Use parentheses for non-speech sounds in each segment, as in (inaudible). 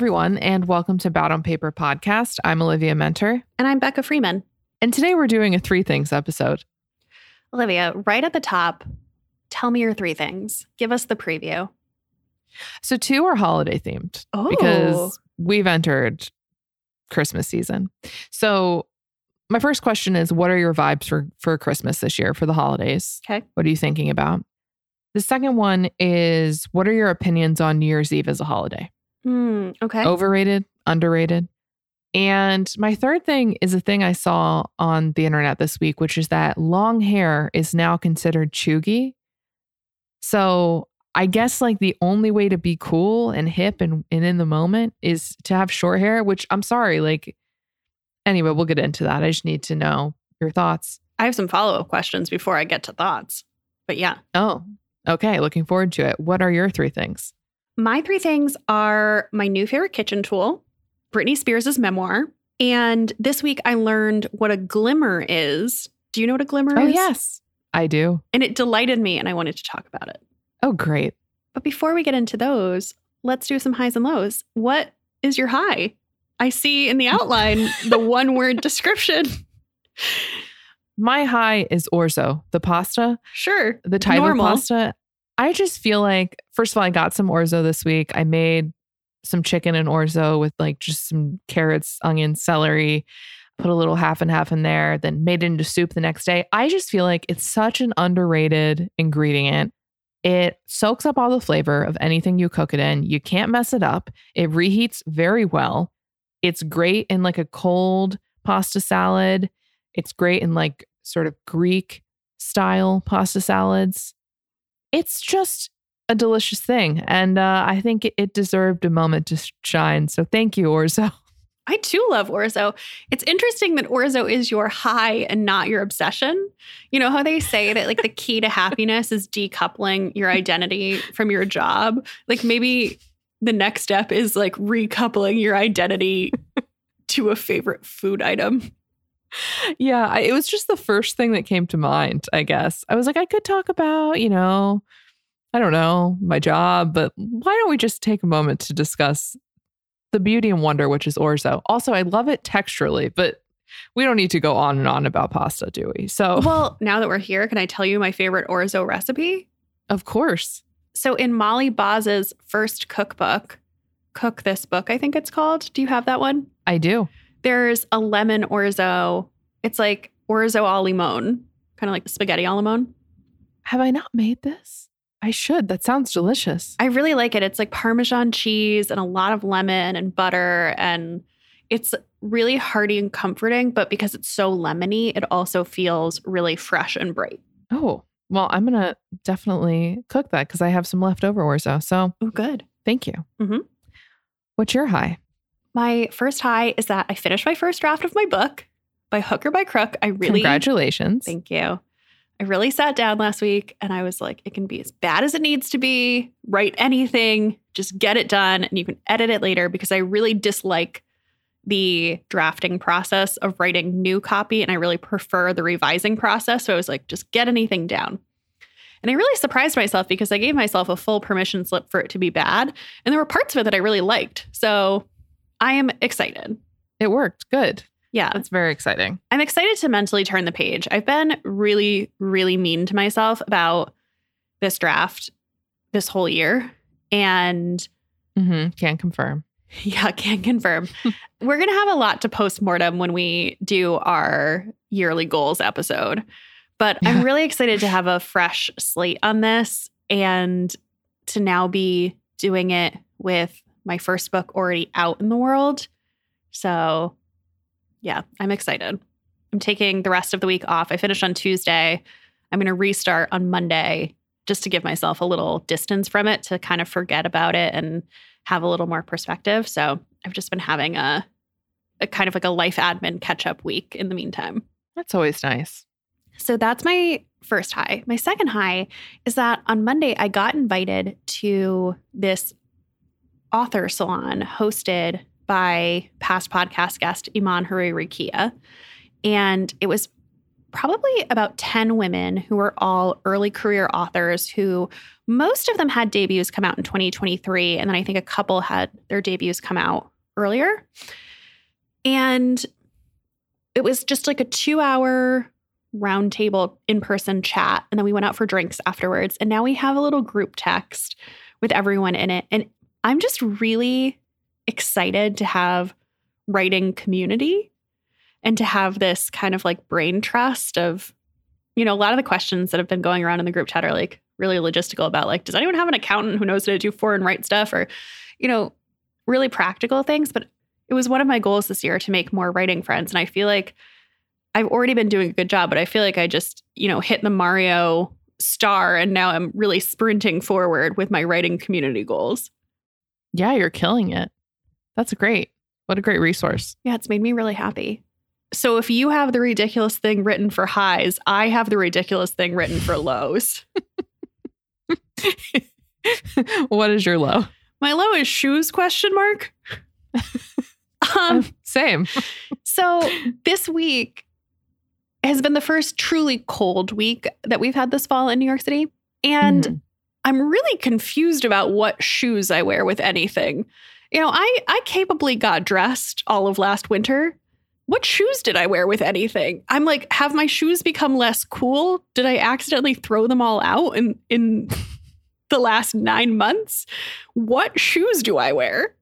Everyone, and welcome to Bad on Paper podcast. I'm Olivia Muenter. And I'm Becca Freeman. And today we're doing a three things episode. Olivia, right at the top, tell me your three things. Give us the preview. So, two are holiday themed Oh. because we've entered Christmas season. So, my first question is What are your vibes for, for Christmas this year, for the holidays? Okay. What are you thinking about? The second one is What are your opinions on New Year's Eve as a holiday? Hmm, okay. Overrated, underrated. And my third thing is a thing I saw on the internet this week, which is that long hair is now considered cheugy. So I guess like the only way to be cool and hip and, and in the moment is to have short hair, which I'm sorry, like anyway, we'll get into that. I just need to know your thoughts. I have some follow up questions before I get to thoughts. But yeah, Oh, okay. Looking forward to it. What are your three things? My three things are my new favorite kitchen tool, Britney Spears' memoir. And this week I learned what a glimmer is. Do you know what a glimmer is? Oh, is? yes, I do. And it delighted me, and I wanted to talk about it. Oh, great. But before we get into those, let's do some highs and lows. What is your high? I see in the outline the (laughs) one word description. My high is orzo, the pasta. Sure. the type Normal. of pasta. I just feel like, first of all, I got some orzo this week. I made some chicken and orzo with like just some carrots, onion, celery, put a little half and half in there, then made it into soup the next day. I just feel like it's such an underrated ingredient. It soaks up all the flavor of anything you cook it in. You can't mess it up. It reheats very well. It's great in like a cold pasta salad. It's great in like sort of Greek style pasta salads. It's just a delicious thing. And uh, I think it, deserved a moment to shine. So thank you, Orzo. (laughs) I too love orzo. It's interesting that orzo is your high and not your obsession. You know how they say that like the key to happiness is decoupling your identity from your job? Like maybe the next step is like recoupling your identity to a favorite food item. Yeah, I, it was just the first thing that came to mind, I guess. I was like, I could talk about, you know, I don't know, my job, but why don't we just take a moment to discuss the beauty and wonder, which is orzo? Also, I love it texturally, but we don't need to go on and on about pasta, do we? So, Well, now that we're here, can I tell you my favorite orzo recipe? of course. So in Molly Baz's first cookbook, Cook This Book, I think it's called. Do you have that one? I do. There's a lemon orzo. It's like orzo al limon, kind of like spaghetti al limon. Have I not made this? I should. That sounds delicious. I really like it. It's like Parmesan cheese and a lot of lemon and butter. And it's really hearty and comforting, but because it's so lemony, it also feels really fresh and bright. Oh, well, I'm going to definitely cook that because I have some leftover orzo. So Oh, good. thank you. Mhm. What's your high? My first high is that I finished my first draft of my book by hook or by crook. I really Congratulations. Thank you. I really sat down last week and I was like, it can be as bad as it needs to be. Write anything, just get it done, and you can edit it later because I really dislike the drafting process of writing new copy and I really prefer the revising process. So I was like, just get anything down. And I really surprised myself because I gave myself a full permission slip for it to be bad. And there were parts of it that I really liked. So I am excited. It worked. Good. Yeah. That's very exciting. I'm excited to mentally turn the page. I've been really, really mean to myself about this draft this whole year. And mm-hmm. Can confirm. (laughs) yeah, can't confirm. (laughs) We're going to have a lot to post mortem when we do our yearly goals episode. But Yeah. I'm really excited to have a fresh slate on this and to now be doing it with my first book already out in the world. So, yeah, I'm excited. I'm taking the rest of the week off. I finished on Tuesday. I'm going to restart on Monday just to give myself a little distance from it to kind of forget about it and have a little more perspective. So I've just been having a, a kind of like a life admin catch up week in the meantime. That's always nice. So that's my first high. My second high is that on Monday, I got invited to this author salon hosted by past podcast guest Iman Hariri Kia. And it was probably about 10 women who were all early career authors who most of them had debuts come out in 2023. And then I think a couple had their debuts come out earlier. And it was just like a two hour roundtable in person chat. And then we went out for drinks afterwards. And now we have a little group text with everyone in it. And I'm just really excited to have writing community and to have this kind of like brain trust of, you know, a lot of the questions that have been going around in the group chat are like really logistical about like, does anyone have an accountant who knows how to do foreign right stuff or, you know, really practical things. But it was one of my goals this year to make more writing friends. And I feel like I've already been doing a good job, but I feel like I just, you know, hit the Mario star and now I'm really sprinting forward with my writing community goals. Yeah, you're killing it. That's great. What a great resource. Yeah, it's made me really happy. So if you have the ridiculous thing written for highs, I have the ridiculous thing written for lows. (laughs) what is your low? My low is shoes question mark. um, (laughs) same. so this week has been the first truly cold week that we've had this fall in New York City. And mm. I'm really confused about what shoes I wear with anything. You know, I I capably got dressed all of last winter. What shoes did I wear with anything? I'm like, have my shoes become less cool? Did I accidentally throw them all out in in the last 9 months? What shoes do I wear?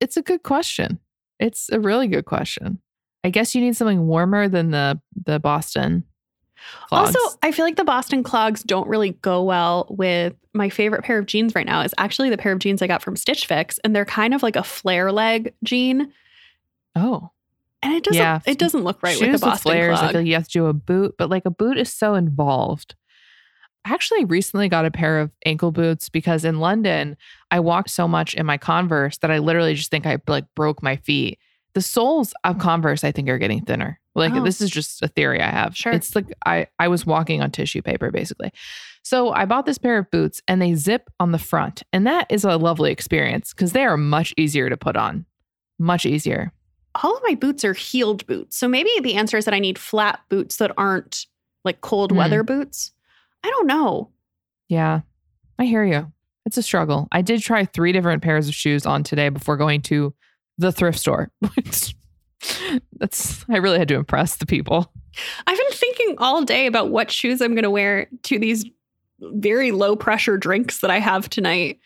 It's a good question. It's a really good question. I guess you need something warmer than the the Boston. Clogs. Also, I feel like the Boston clogs don't really go well with my favorite pair of jeans right now is actually the pair of jeans I got from Stitch Fix and they're kind of like a flare leg jean. Oh. And it doesn't yeah. it doesn't look right Shoes with the Boston with flares, clog. I feel like you have to do a boot, but like a boot is so involved. I actually recently got a pair of ankle boots because in London I walked so much in my Converse that I literally just think I like broke my feet the soles of Converse, I think, are getting thinner. Like oh. this is just a theory I have. Sure. It's like I I was walking on tissue paper basically. So I bought this pair of boots and they zip on the front. And that is a lovely experience because they are much easier to put on. Much easier. All of my boots are heeled boots. So maybe the answer is that I need flat boots that aren't like cold mm. weather boots. I don't know. Yeah. I hear you. It's a struggle. I did try three different pairs of shoes on today before going to the thrift store. (laughs) That's I really had to impress the people. I've been thinking all day about what shoes I'm going to wear to these very low pressure drinks that I have tonight.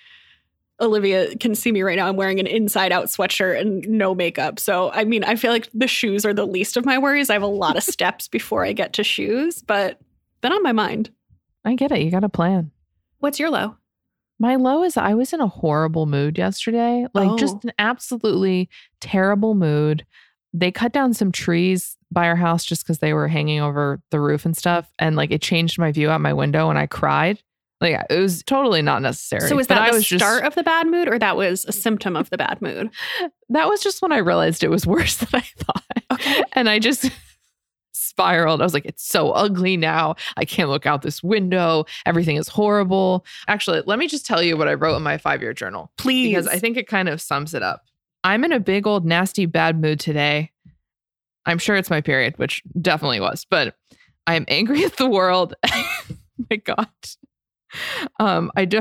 Olivia can see me right now. I'm wearing an inside out sweatshirt and no makeup. So, I mean, I feel like the shoes are the least of my worries. I have a lot of (laughs) steps before I get to shoes, but been on my mind. I get it. You got a plan. What's your low? My low is I was in a horrible mood yesterday, like oh. just an absolutely terrible mood. They cut down some trees by our house just because they were hanging over the roof and stuff. And like it changed my view out my window and I cried. Like it was totally not necessary. So was that the was start just, of the bad mood or that was a symptom of the bad mood? (laughs) That was just when I realized it was worse (laughs) than I thought. Okay. And I just (laughs) spiraled. I was like, it's so ugly now. I can't look out this window. Everything is horrible. Actually, let me just tell you what I wrote in my five year journal. Please. Because I think it kind of sums it up. I'm in a big old nasty bad mood today. I'm sure it's my period, which definitely was, but I am angry (laughs) at the world. (laughs) my God. Um, I do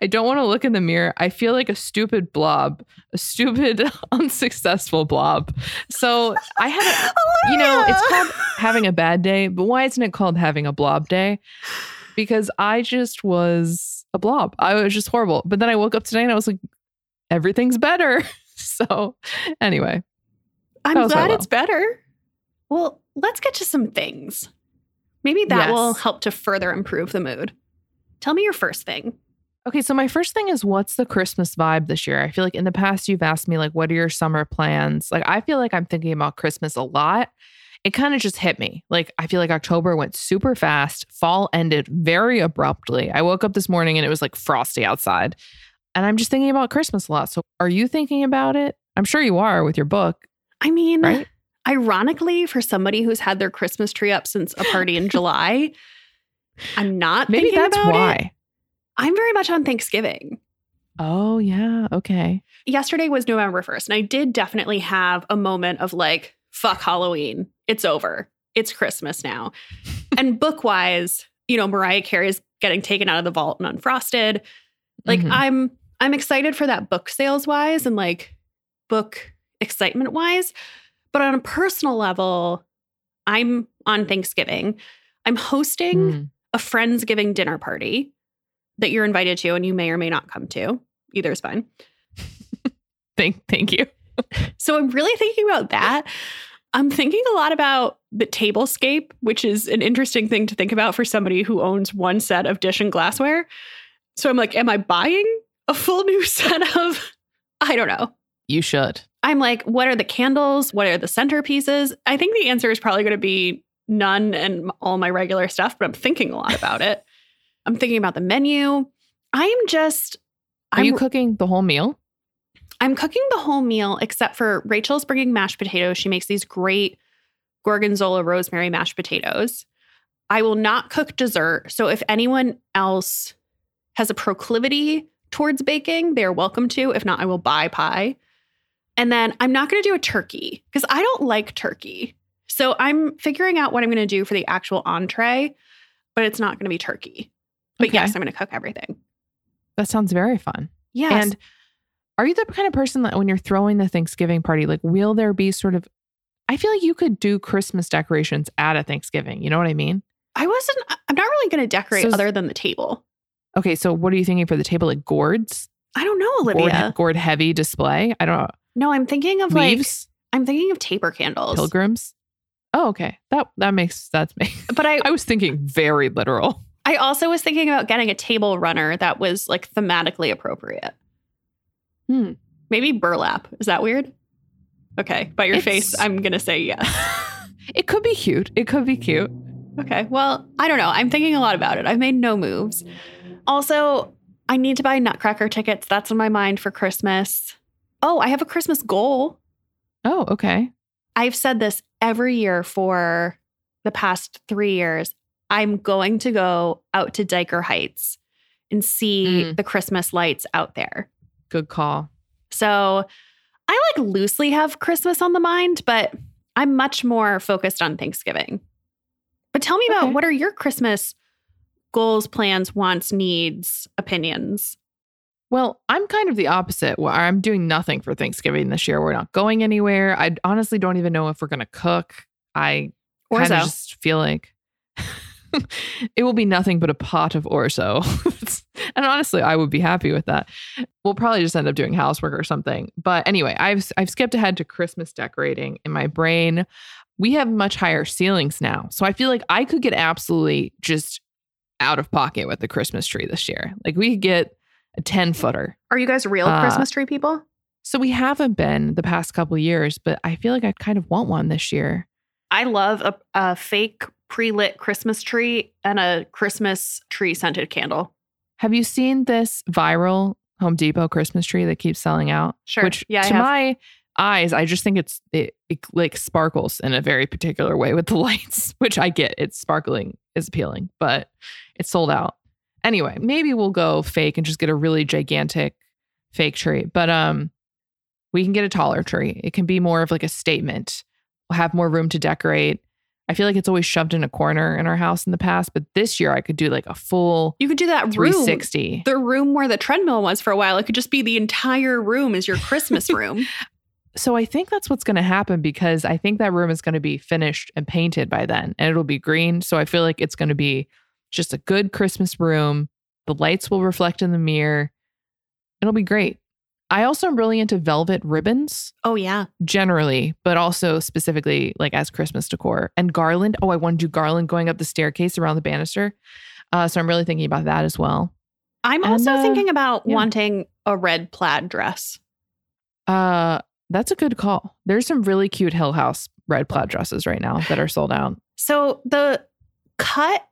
I don't want to look in the mirror. I feel like a stupid blob, a stupid, (laughs) unsuccessful blob. So I had, a, you know, it's called having a bad day, but why isn't it called having a blob day? Because I just was a blob. I was just horrible. But then I woke up today and I was like, everything's better. (laughs) so anyway, I'm glad it's better. Well, let's get to some things. Maybe that yes. will help to further improve the mood. Tell me your first thing. Okay, so my first thing is what's the Christmas vibe this year? I feel like in the past you've asked me like what are your summer plans? Like I feel like I'm thinking about Christmas a lot. It kind of just hit me. Like I feel like October went super fast. Fall ended very abruptly. I woke up this morning and it was like frosty outside. And I'm just thinking about Christmas a lot. So are you thinking about it? I'm sure you are with your book. I mean, right? ironically, for somebody who's had their Christmas tree up since a party in July, I'm not Maybe that's why. It. I'm very much on Thanksgiving. Oh, yeah. Okay. Yesterday was November 1st, and I did definitely have a moment of like, fuck Halloween. It's over. It's Christmas now. (laughs) and book wise, you know, Mariah Carey is getting taken out of the vault and unfrosted. Like Mhm. I'm I'm excited for that book sales wise and like book excitement wise. But on a personal level, I'm on Thanksgiving. I'm hosting Mm. a Friendsgiving dinner party that you're invited to and you may or may not come to. Either is fine. (laughs) Thank, thank you. So I'm really thinking about that. I'm thinking a lot about the tablescape, which is an interesting thing to think about for somebody who owns one set of dish and glassware. So I'm like, am I buying a full new (laughs) set of? I don't know. You should. I'm like, what are the candles? What are the centerpieces? I think the answer is probably going to be none and all my regular stuff, but I'm thinking a lot (laughs) about it. I'm thinking about the menu. I'm just Are I'm, you cooking the whole meal? I'm cooking the whole meal except for Rachel's bringing mashed potatoes. She makes these great gorgonzola rosemary mashed potatoes. I will not cook dessert. So if anyone else has a proclivity towards baking, they're welcome to. If not, I will buy pie. And then I'm not going to do a turkey because I don't like turkey. So I'm figuring out what I'm going to do for the actual entree, but it's not going to be turkey. But Okay. yes, I'm going to cook everything. That sounds very fun. Yes. And are you the kind of person that when you're throwing the Thanksgiving party, like, will there be sort of, I feel like you could do Christmas decorations at a Thanksgiving. You know what I mean? I wasn't, I'm not really going to decorate So- other than the table. Okay. So what are you thinking for the table? Like gourds? I don't know, Olivia. Gourd, gourd heavy display? I don't know. No, I'm thinking of like Leaves? I'm thinking of taper candles. pilgrims? Oh, okay. That that makes that's me. (laughs) But I I was thinking very literal. I also was thinking about getting a table runner that was like thematically appropriate. Hmm. Maybe burlap. Is that weird? Okay. By your It's- face, I'm gonna say yes. (laughs) it could be cute. It could be cute. Okay. Well, I don't know. I'm thinking a lot about it. I've made no moves. Also, I need to buy Nutcracker tickets. That's on my mind for Christmas. Oh, I have a Christmas goal. Oh, okay. I've said this every year for the past three years. I'm going to go out to Dyker Heights and see Mm. the Christmas lights out there. Good call. So I like loosely have Christmas on the mind, but I'm much more focused on Thanksgiving. But tell me about what are your Christmas goals, plans, wants, needs, opinions? Well, I'm kind of the opposite. Where I'm doing nothing for Thanksgiving this year. We're not going anywhere. I honestly don't even know if we're going to cook. I kind of just feel like (laughs) it will be nothing but a pot of orzo. (laughs) and honestly, I would be happy with that. We'll probably just end up doing housework or something. But anyway, I've I've skipped ahead to Christmas decorating in my brain. We have much higher ceilings now. So I feel like I could get absolutely just out of pocket with the Christmas tree this year. Like we could get a 10 footer. Are you guys real Uh, Christmas tree people? So we haven't been the past couple years, but I feel like I kind of want one this year. I love a, a fake pre lit Christmas tree and a Christmas tree scented candle. Have you seen this viral Home Depot Christmas tree that keeps selling out? Sure. Which Yeah, I to have. my eyes, I just think it's it, it like sparkles in a very particular way with the (laughs) lights, which I get. It's sparkling is appealing, but it's sold out. Anyway, maybe we'll go fake and just get a really gigantic fake tree. But um we can get a taller tree. It can be more of like a statement. We'll have more room to decorate. I feel like it's always shoved in a corner in our house in the past, but this year I could do like a full You could do that room. 360. The room where the treadmill was for a while. It could just be the entire room is your Christmas room. (laughs) So I think that's what's going to happen because I think that room is going to be finished and painted by then and it'll be green. So I feel like it's going to be just a good Christmas room. The lights will reflect in the mirror. It'll be great. I also am really into velvet ribbons oh, yeah. generally, but also specifically like as Christmas decor and garland. Oh, I want to do garland going up the staircase around the banister. Uh, so I'm really thinking about that as well. I'm And, also uh, thinking about yeah. wanting a red plaid dress. Uh, that's a good call. There's some really cute Hill House red plaid dresses right now that are sold out. So the cut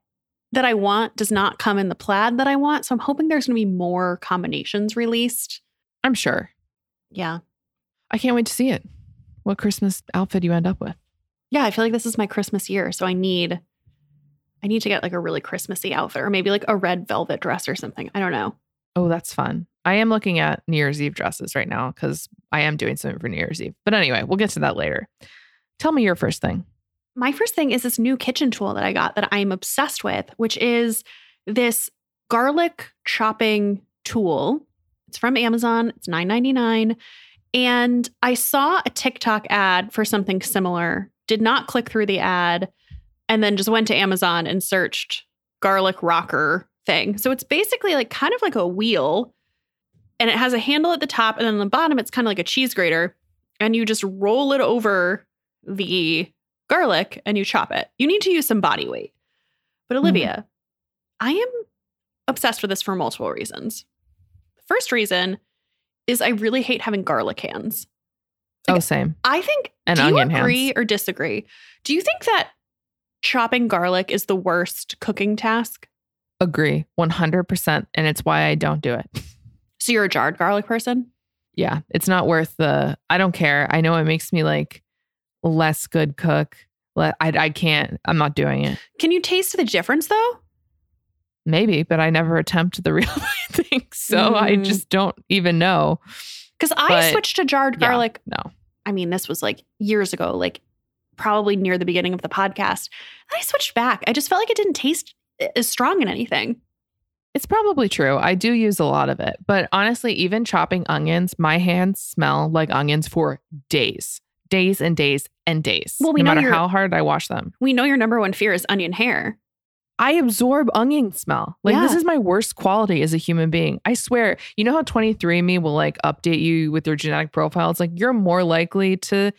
that I want does not come in the plaid that I want. So I'm hoping there's going to be more combinations released. I'm sure. Yeah. I can't wait to see it. What Christmas outfit you end up with. Yeah, I feel like this is my Christmas year, so I need I need to get like a really Christmassy outfit or maybe like a red velvet dress or something. I don't know. Oh, that's fun. I am looking at New Year's Eve dresses right now because I am doing something for New Year's Eve. But anyway, we'll get to that later. Tell me your first thing. My first thing is this new kitchen tool that I got that I'm obsessed with, which is this garlic chopping tool. It's from Amazon. It's $9.99. And I saw a TikTok ad for something similar, did not click through the ad, and then just went to Amazon and searched garlic rocker thing. So it's basically like kind of like a wheel and it has a handle at the top and then on the bottom it's kind of like a cheese grater and you just roll it over the garlic and you chop it. You need to use some body weight. But Olivia, mm-hmm. I am obsessed with this for multiple reasons. The first reason is I really hate having garlic hands. Like, oh, same. I think. And do you agree hands. or disagree? Do you think that chopping garlic is the worst cooking task? Agree, one hundred percent, and it's why I don't do it. So you're a jarred garlic person? Yeah, it's not worth the. I don't care. I know it makes me like less good cook. I I can't. I'm not doing it. Can you taste the difference though? Maybe, but I never attempt the (laughs) real thing, so mm. I just don't even know. Because I but, switched to jarred garlic. Yeah, no, I mean this was like years ago, like probably near the beginning of the podcast. And I switched back. I just felt like it didn't taste as strong in anything. It's probably true. I do use a lot of it. But honestly, even chopping onions, my hands smell like onions for days, days and days and days. Well, we no matter how hard I wash them. We know your number one fear is onion hair. I absorb onion smell. Like yeah. this is my worst quality as a human being. I swear. You know how 23andMe will like update you with your genetic profile? It's like you're more likely to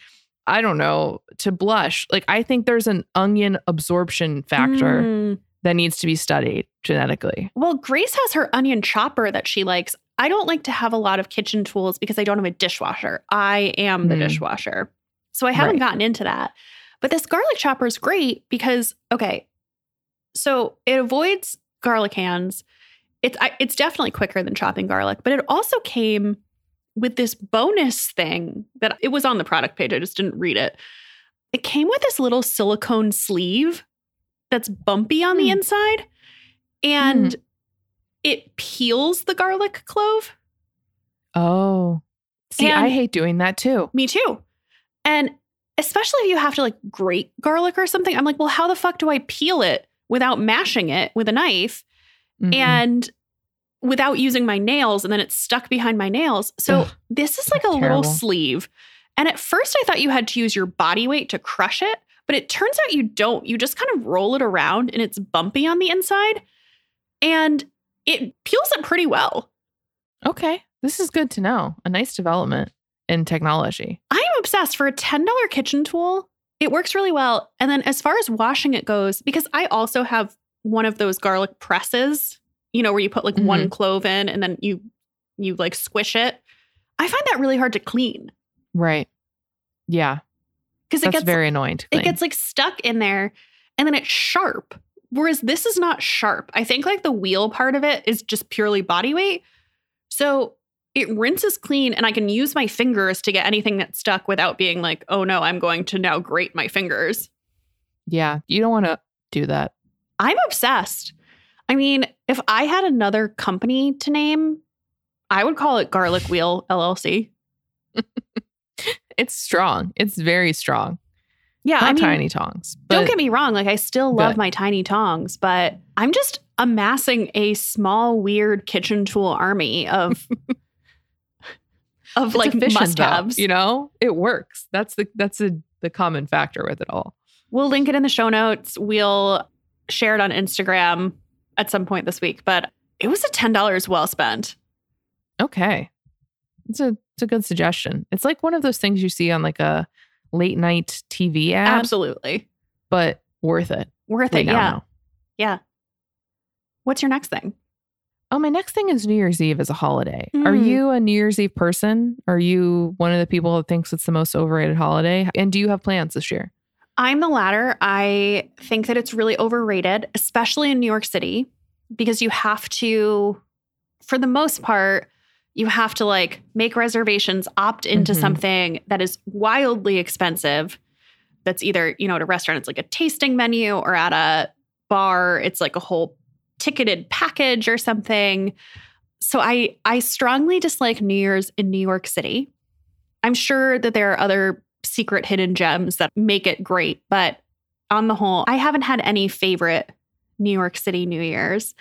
I don't know, to blush. Like I think there's an onion absorption factor mm. that needs to be studied genetically. Well, Grace has her onion chopper that she likes. I don't like to have a lot of kitchen tools because I don't have a dishwasher. I am the mm. dishwasher. So I haven't right. gotten into that. But this garlic chopper is great because, okay, so it avoids garlic hands. It's I, it's definitely quicker than chopping garlic, but it also came with this bonus thing that it was on the product page. I just didn't read it. It came with this little silicone sleeve that's bumpy on mm. the hmm. inside and mm. it peels the garlic clove. Oh. See, and I hate doing that too. Me too. And especially if you have to like grate garlic or something, I'm like, well, how the fuck do I peel it without mashing it with a knife mm-hmm. and without using my nails? And then it's stuck behind my nails. So Ugh, this is like a terrible. little sleeve. And at first, I thought you had to use your body weight to crush it, but it turns out you don't. You just kind of roll it around and it's bumpy on the inside and it peels it pretty well. Okay. This is good to know. A nice development in technology. For a $10 kitchen tool. It works really well. And then as far as washing it goes, because I also have one of those garlic presses, you know, where you put like mm-hmm. one clove in and then you you like squish it. I find that really hard to clean. Right. Yeah. Because it gets very annoying. It gets like stuck in there and then it's sharp. Whereas this is not sharp. I think like the wheel part of it is just purely body weight. So it rinses clean and I can use my fingers to get anything that's stuck without being like, oh no, I'm going to now grate my fingers. Yeah, you don't want to do that. I'm obsessed. I mean, if I had another company to name, I would call it Garlic Wheel LLC. (laughs) it's strong. It's very strong. Yeah, Not I mean, tiny tongs. Don't get me wrong. Like I still love good. my tiny tongs, but I'm just amassing a small, weird kitchen tool army of (laughs) of it's like must-haves. You know, it works. That's the that's a, the common factor with it all. We'll link it in the show notes. We'll share it on Instagram at some point this week. But it was a ten dollars well spent. Okay, it's a it's a good suggestion. It's like one of those things you see on like a late night TV ad. Absolutely. But worth it. Worth it. Yeah. Yeah. What's your next thing? Oh, my next thing is New Year's Eve as a holiday. Mm. Are you a New Year's Eve person? Are you one of the people that thinks it's the most overrated holiday? And do you have plans this year? I'm the latter. I think that it's really overrated, especially in New York City, because you have to, for the most part, you have to like make reservations, opt into mm-hmm. something that is wildly expensive. That's either, you know, at a restaurant, it's like a tasting menu, or at a bar, it's like a whole ticketed package or something. So I I strongly dislike New Year's in New York City. I'm sure that there are other secret hidden gems that make it great, but on the whole, I haven't had any favorite New York City New Year's.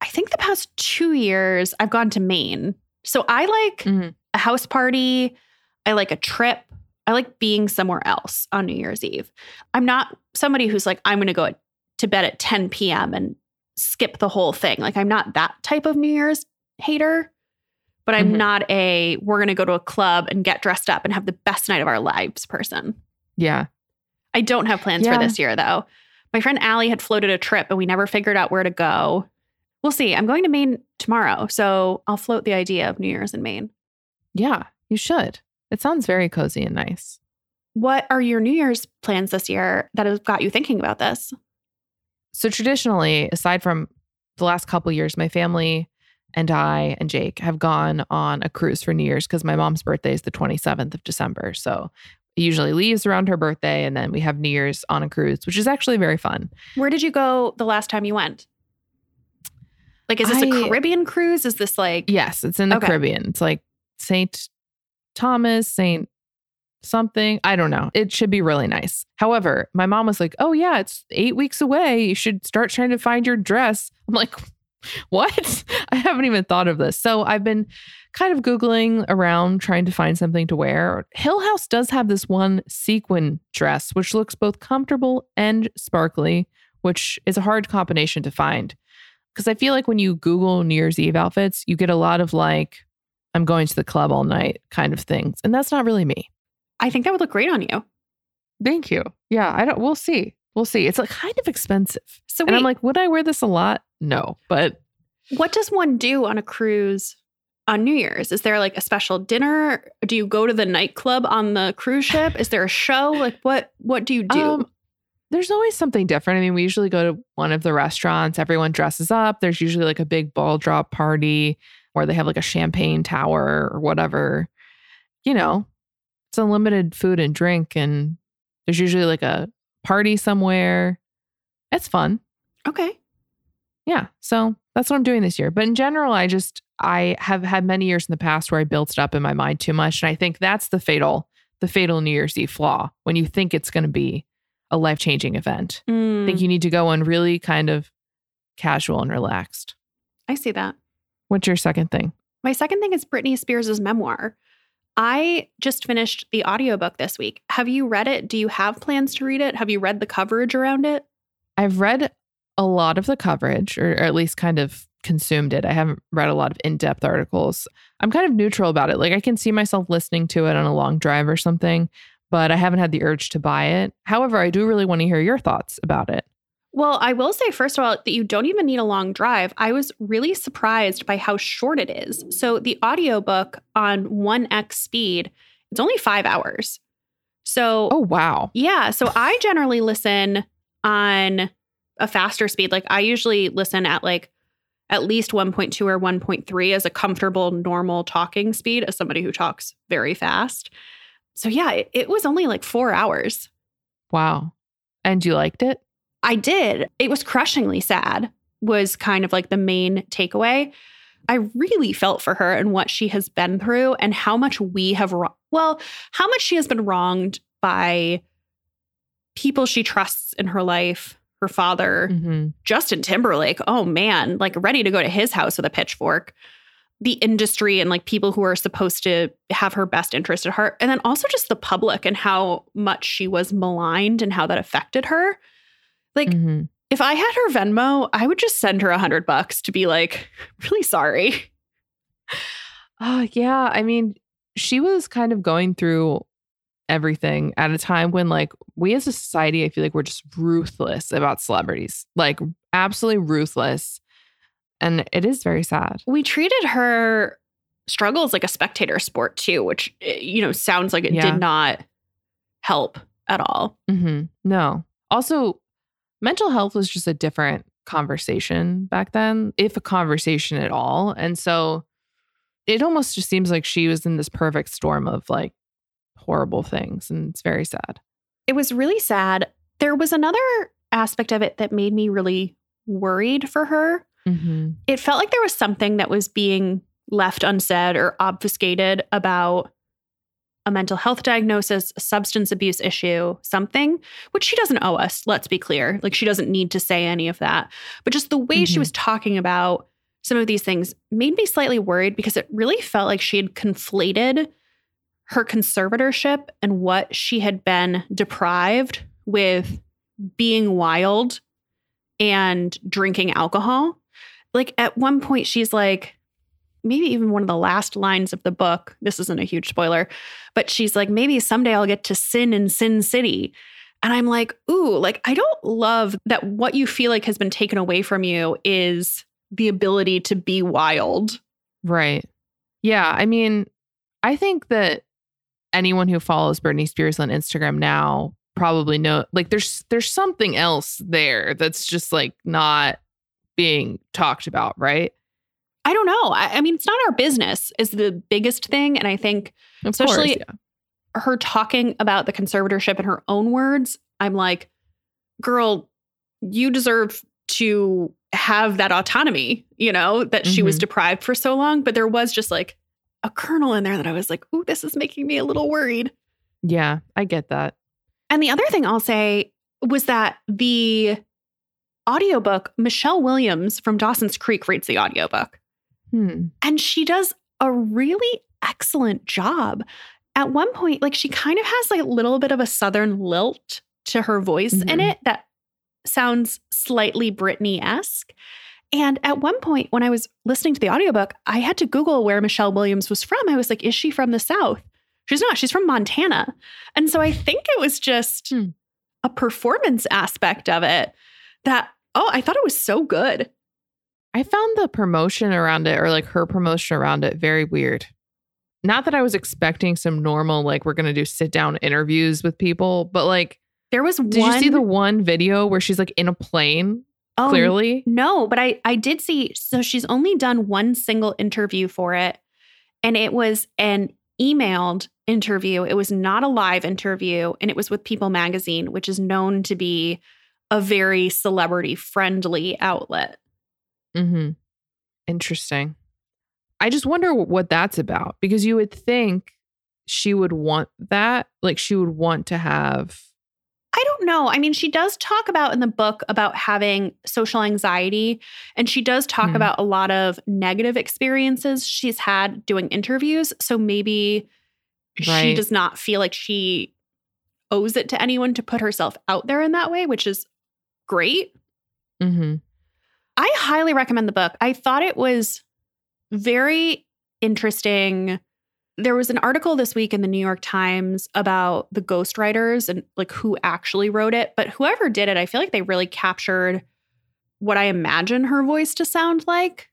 I think the past two years I've gone to Maine. So I like Mhm. a house party. I like a trip. I like being somewhere else on New Year's Eve. I'm not somebody who's like, I'm going to go to bed at 10 p.m. and skip the whole thing. Like, I'm not that type of New Year's hater, but I'm Mhm. not a, we're going to go to a club and get dressed up and have the best night of our lives person. Yeah. I don't have plans Yeah. for this year, though. My friend Allie had floated a trip and we never figured out where to go. We'll see. I'm going to Maine tomorrow. So I'll float the idea of New Year's in Maine. Yeah. You should. It sounds very cozy and nice. What are your New Year's plans this year that have got you thinking about this? So traditionally, aside from the last couple years, my family and I and Jake have gone on a cruise for New Year's because my mom's birthday is the 27th of December. So it usually leaves around her birthday and then we have New Year's on a cruise, which is actually very fun. Where did you go the last time you went? Like, is this a I- Caribbean cruise? Is this like, Yes, it's in the Okay. Caribbean. It's like St. Thomas, St. something. I don't know. It should be really nice. However, my mom was like, Oh, yeah, it's eight weeks away. You should start trying to find your dress. I'm like, (laughs) What? (laughs) I haven't even thought of this. So I've been kind of Googling around trying to find something to wear. Hill House does have this one sequin dress, which looks both comfortable and sparkly, which is a hard combination to find because I feel like when you Google New Year's Eve outfits, you get a lot of like, I'm going to the club all night kind of things. And that's not really me. I think that would look great on you. Thank you. Yeah, I don't, we'll see. We'll see. It's like kind of expensive. So, And wait, I'm like, would I wear this a lot? No, but what does one do on a cruise on New Year's? Is there like a special dinner? Do you go to the nightclub on the cruise ship? Is there a show? Like, what what do you do? Um, there's always something different. I mean, we usually go to one of the restaurants, everyone dresses up. There's usually like a big ball drop party where they have like a champagne tower or whatever. You know, it's unlimited food and drink, and there's usually like a party somewhere. It's fun. okay. Yeah. So that's what I'm doing this year. But in general, I just, I have had many years in the past where I built it up in my mind too much. And I think that's the fatal, the fatal New Year's Eve flaw when you think it's going to be a life changing event. I Mm, think you need to go on really kind of casual and relaxed. I see that. What's your second thing? My second thing is Britney Spears' memoir. I just finished the audiobook this week. Have you read it? Do you have plans to read it? Have you read the coverage around it? I've read a lot of the coverage, or, at least kind of consumed it. I haven't read a lot of in depth articles. I'm kind of neutral about it. Like I can see myself listening to it on a long drive or something, but I haven't had the urge to buy it. However, I do really want to hear your thoughts about it. Well, I will say, first of all, that you don't even need a long drive. I was really surprised by how short it is. So, the audiobook on 1x speed, it's only five hours. So, Oh, wow. yeah. So, I generally listen on a faster speed. Like, I usually listen at like at least 1.2 or 1.3 as a comfortable, normal talking speed as somebody who talks very fast. So, yeah, it, it was only like four hours. Wow. And you liked it? I did. It was crushingly sad, was kind of like the main takeaway. I really felt for her and what she has been through and how much we have, wro- well, how much she has been wronged by people she trusts in her life, her father, Mm-hmm. Justin Timberlake. Oh man, like ready to go to his house with a pitchfork. The industry and like people who are supposed to have her best interest at heart. And then also just the public and how much she was maligned and how that affected her. Like, hmm if I had her Venmo, I would just send her a hundred bucks to be like, (laughs) really sorry. Oh, yeah. I mean, she was kind of going through everything at a time when, like, we as a society, I feel like we're just ruthless about celebrities, like, absolutely ruthless. And it is very sad. We treated her struggles like a spectator sport too, which, eh, you know, sounds like it Yeah. did not help at all. hmm No. Also, mental health was just a different conversation back then, if a conversation at all. And so it almost just seems like she was in this perfect storm of like horrible things. And it's very sad. It was really sad. There was another aspect of it that made me really worried for her. Mm-hmm. It felt like there was something that was being left unsaid or obfuscated about a mental health diagnosis, a substance abuse issue, something, which she doesn't owe us, let's be clear. Like she doesn't need to say any of that. But just the way she Mhm. was talking about some of these things made me slightly worried because it really felt like she had conflated her conservatorship and what she had been deprived with being wild and drinking alcohol. Like at one point, she's like, maybe even one of the last lines of the book. This isn't a huge spoiler, but she's like, maybe someday I'll get to sin in Sin City. And I'm like, ooh, like, I don't love that what you feel like has been taken away from you is the ability to be wild. Right. Yeah. I mean, I think that anyone who follows Britney Spears on Instagram now probably know like there's there's something else there that's just like not being talked about, right? I don't know. I, I mean, it's not our business, is the biggest thing. And I think Of Especially- course, yeah. her talking about the conservatorship in her own words, I'm like, girl, you deserve to have that autonomy, you know, that she was Mhm. deprived for so long. But there was just like a kernel in there that I was like, ooh, this is making me a little worried. Yeah, I get that. And the other thing I'll say was that the audiobook, Michelle Williams from Dawson's Creek reads the audiobook. Hmm. And she does a really excellent job. At one point, like she kind of has like a little bit of a southern lilt to her voice in Mhm. it that sounds slightly Britney esque. And at one point, when I was listening to the audiobook, I had to Google where Michelle Williams was from. I was like, is she from the South? She's not. She's from Montana. And so I think it was just Hmm. a performance aspect of it that, oh, I thought it was so good. I found the promotion around it or like her promotion around it very weird. Not that I was expecting some normal, like, we're going to do sit down interviews with people, but like, There was did one. you see the one video where she's like in a plane, Oh, clearly? No, but I I did see so she's only done one single interview for it and it was an emailed interview. It was not a live interview and it was with People magazine, which is known to be a very celebrity friendly outlet. Mm-hmm. Interesting. I just wonder what that's about because you would think she would want that. Like she would want to have. I don't know. I mean, she does talk about in the book about having social anxiety, and she does talk Hmm. about a lot of negative experiences she's had doing interviews. So maybe she does not feel like she owes it to anyone to put herself out there in that way, which is great. Mm-hmm. I highly recommend the book. I thought it was very interesting. There was an article this week in the New York Times about the ghostwriters and like who actually wrote it, but whoever did it, I feel like they really captured what I imagine her voice to sound like.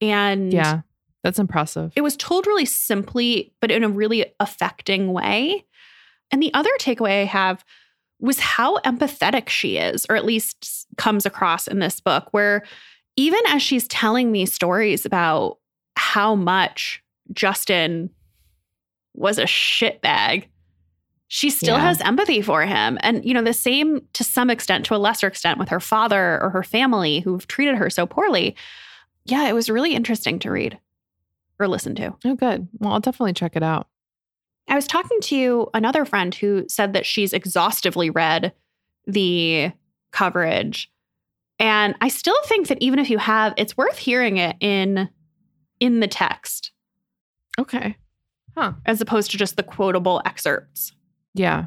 And Yeah, that's impressive. it was told really simply, but in a really affecting way. And the other takeaway I have was how empathetic she is, or at least comes across in this book, where even as she's telling these stories about how much Justin was a shitbag, she still Yeah. has empathy for him. And, you know, the same to some extent, to a lesser extent, with her father or her family who've treated her so poorly. Yeah, it was really interesting to read or listen to. oh, good. Well, I'll definitely check it out. I was talking to another friend who said that she's exhaustively read the coverage. And I still think that even if you have, it's worth hearing it in in the text Okay. Huh. as opposed to just the quotable excerpts. Yeah.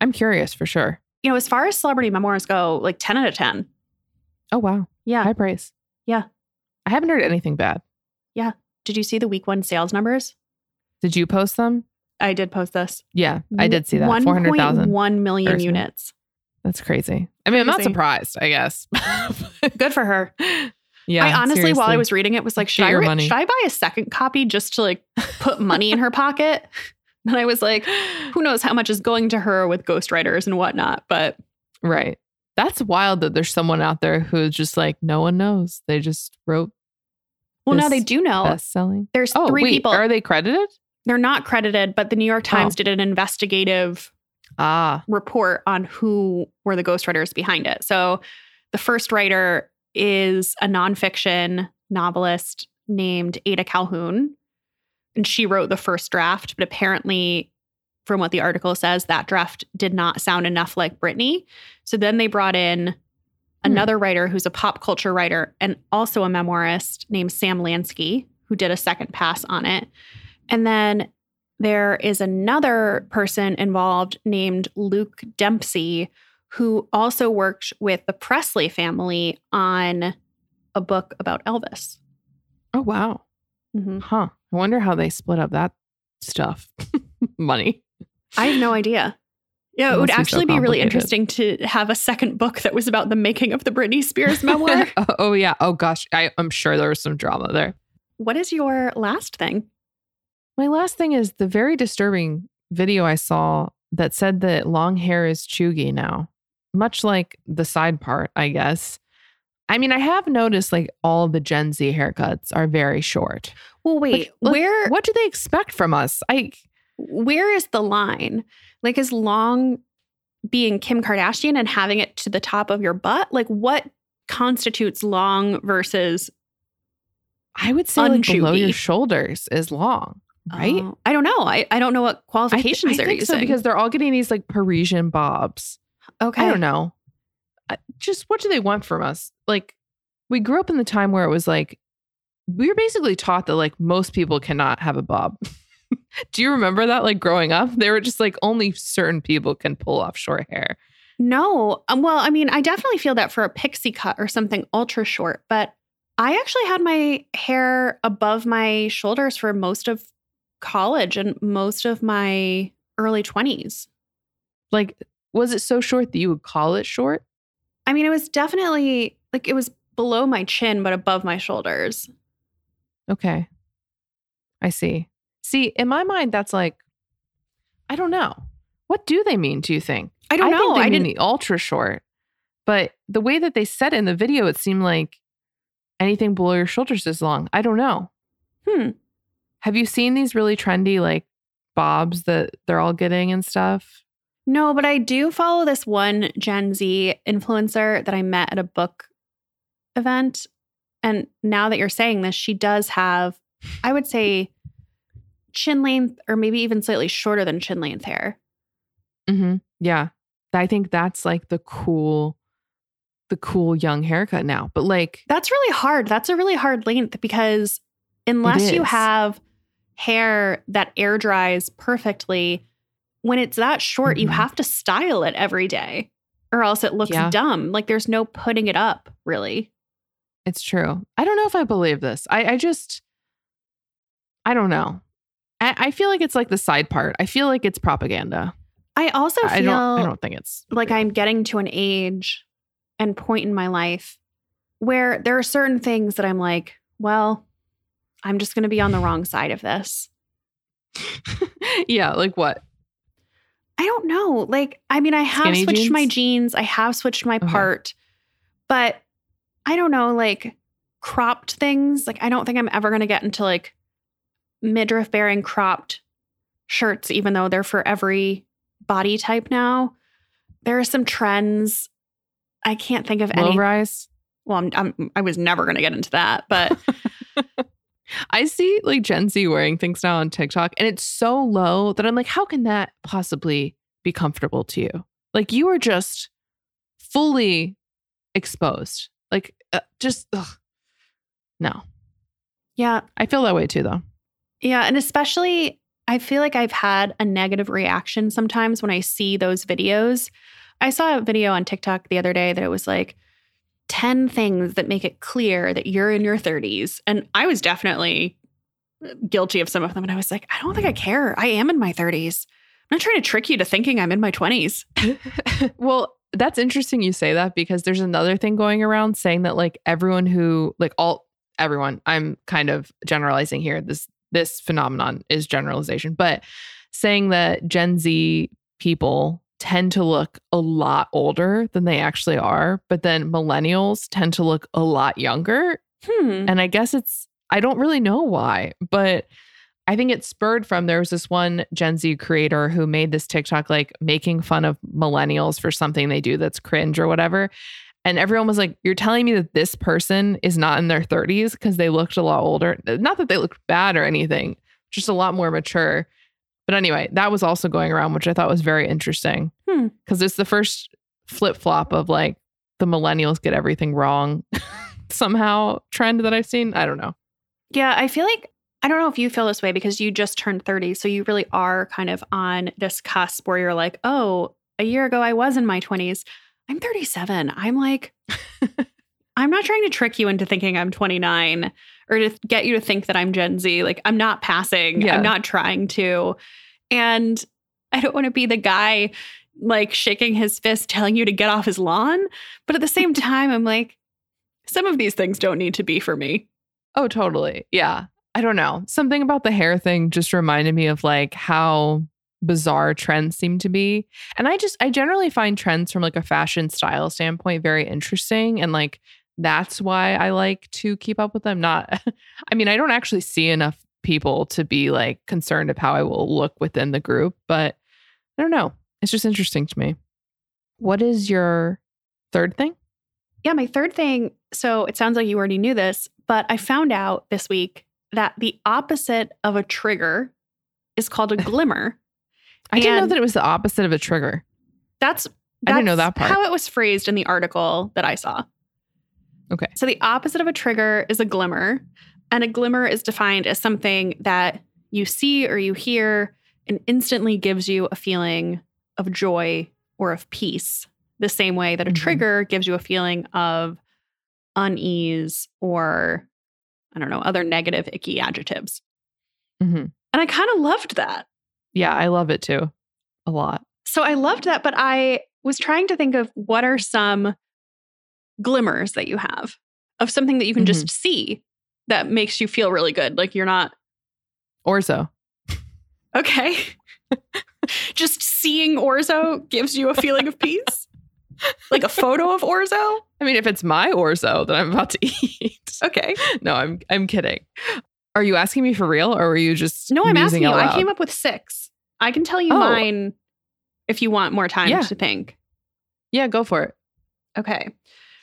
I'm curious for sure. You know, as far as celebrity memoirs go, like 10 out of 10. Oh, wow. Yeah. High praise. Yeah. I haven't heard anything bad. Yeah. Did you see the week one sales numbers? Did you post them? I did post this. Yeah, I did see that. 400,000. 1.1 million units. That's crazy. I mean, I'm not surprised, I guess. (laughs) Good for her. yeah. I honestly, while I was reading it, was like, should I, re- should I buy a second copy just to like put money in her (laughs) pocket? And I was like, who (sighs) knows how much is going to her with ghostwriters and whatnot. But Right. That's wild that there's someone out there who's just like, no one knows. They just wrote well, now they do know. best selling. There's Oh, three wait, people. Are they credited? They're not credited, but the New York Times Oh. did an investigative Ah, report on who were the ghostwriters behind it. So the first writer is a nonfiction novelist named Ada Calhoun. And she wrote the first draft, but apparently from what the article says, that draft did not sound enough like Britney. So then they brought in another writer who's a pop culture writer and also a memoirist named Sam Lansky, who did a second pass on it. And then there is another person involved named Luke Dempsey, who also worked with the Presley family on a book about Elvis. Oh, wow. Mhm. Huh. I wonder how they split up that stuff. (laughs) Money. I have no idea. Yeah, It it would be so actually be really interesting to have a second book that was about the making of the Britney Spears (laughs) memoir. oh, oh, yeah. Oh gosh. I, I'm sure there was some drama there. what is your last thing? My last thing is the very disturbing video I saw that said that long hair is cheugy now, much like the side part, I guess. I mean, I have noticed like all the Gen Z haircuts are very short. Well, wait, Like, where What do they expect from us? I where is the line? Like, is long being Kim Kardashian and having it to the top of your butt? Like, what constitutes long versus I would say like below your shoulders is long, right? Oh, I don't know. I, I don't know what I, th- qualifications I they're think using. so because they're all getting these like Parisian bobs. okay, I don't know. I- Just what do they want from us? Like, we grew up in the time where it was like, we were basically taught that like most people cannot have a bob. (laughs) do you remember that? Like growing up, they were just like only certain people can pull off short hair. No. Um, well, I mean, I definitely feel that for a pixie cut or something ultra short, but I actually had my hair above my shoulders for most of college and most of my early 20s. Like, was it so short that you would call it short? I mean, it was definitely like it was below my chin, but above my shoulders. Okay. I see. See, in my mind, that's like, I don't know. What do they mean, do you think? I don't know. think they I mean didn't. the ultra short. But the way that they said it in the video, it seemed like anything below your shoulders is long. I don't know. Hmm. Have you seen these really trendy like bobs that they're all getting and stuff? No, but I do follow this one Gen Z influencer that I met at a book event. And now that you're saying this, she does have, I would say, chin length or maybe even slightly shorter than chin length hair. Mm-hmm. Yeah. I think that's like the cool, the cool young haircut now. But like, That's really hard. That's a really hard length because unless you have hair that air dries perfectly, when it's that short, you Mhm. have to style it every day or else it looks Yeah. dumb. Like there's no putting it up, really. It's true. I don't know if I believe this. I, I just, I don't know. I, I feel like it's like the side part. I feel like it's propaganda. I also feel I don't. I don't think it's like I'm getting to an age and point in my life where there are certain things that I'm like, well, I'm just going to be on the wrong side of this. (laughs) yeah. Like what? I don't know. Like, I mean, I have Skinny switched my jeans? jeans, I have switched my Okay. part, but I don't know, like cropped things. Like, I don't think I'm ever going to get into like midriff bearing cropped shirts, even though they're for every body type now. There are some trends. I can't think of Low any. rise. Well, I'm, I'm, I was never going to get into that, but (laughs) (laughs) I see like Gen Z wearing things now on TikTok, and it's so low that I'm like, how can that possibly be comfortable to you? Like you are just fully exposed. Like uh, just ugh. no. yeah, I feel that way too, though. Yeah. And especially, I feel like I've had a negative reaction sometimes when I see those videos. I saw a video on TikTok the other day that it was like 10 things that make it clear that you're in your 30s. And I was definitely guilty of some of them. And I was like, I don't think I care. I am in my 30s. I'm not trying to trick you to thinking I'm in my 20s. (laughs) well, that's interesting you say that because there's another thing going around saying that like everyone who like all everyone, I'm kind of generalizing here. This this phenomenon is generalization, but saying that Gen Z people tend to look a lot older than they actually are, but then millennials tend to look a lot younger. Hmm. And I guess it's, I don't really know why, but I think it spurred from there was this one Gen Z creator who made this TikTok like making fun of millennials for something they do that's cringe or whatever. And everyone was like, You're telling me that this person is not in their 30s because they looked a lot older. Not that they looked bad or anything, just a lot more mature. But anyway, that was also going around, which I thought was very interesting Hmm. because it's the first flip flop of like the millennials get everything wrong (laughs) somehow trend that I've seen. I don't know. Yeah, I feel like I don't know if you feel this way because you just turned 30. So you really are kind of on this cusp where you're like, oh, a year ago I was in my 20s. I'm 37. I'm like, (laughs) I'm not trying to trick you into thinking I'm 29 or to get you to think that I'm Gen Z. Like, I'm not passing, Yeah. I'm not trying to. And I don't want to be the guy like shaking his fist telling you to get off his lawn. But at the same (laughs) time, I'm like, some of these things don't need to be for me. Oh, totally. Yeah. I don't know. Something about the hair thing just reminded me of like how bizarre trends seem to be. And I just, I generally find trends from like a fashion style standpoint very interesting. And like, that's why I like to keep up with them. Not, (laughs) I mean, I don't actually see enough people to be like concerned of how I will look within the group, but I don't know. It's just interesting to me. What is your third thing? Yeah, my third thing. So it sounds like you already knew this, but I found out this week that the opposite of a trigger is called a glimmer. I didn't know that it was the opposite of a trigger. That's, that's I didn't know that part. How it was phrased in the article that I saw. Okay. So the opposite of a trigger is a glimmer, and a glimmer is defined as something that you see or you hear and instantly gives you a feeling of joy or of peace. The same way that a Mhm. trigger gives you a feeling of unease or I don't know, other negative icky adjectives. hmm And I kind of loved that. Yeah, I love it too. A lot. So I loved that, but I was trying to think of what are some glimmers that you have of something that you can just mm-hmm. see that makes you feel really good. Like you're not, Orzo. okay. (laughs) just seeing Orzo gives you a feeling of peace. Like a photo of Orzo? I mean, if it's my orzo that I'm about to (laughs) eat. Okay. no, I'm I'm kidding. Are you asking me for real or were you just No, I'm asking you. I came up with six. I can tell you Oh. mine if you want more time Yeah. to think. Yeah, go for it. Okay.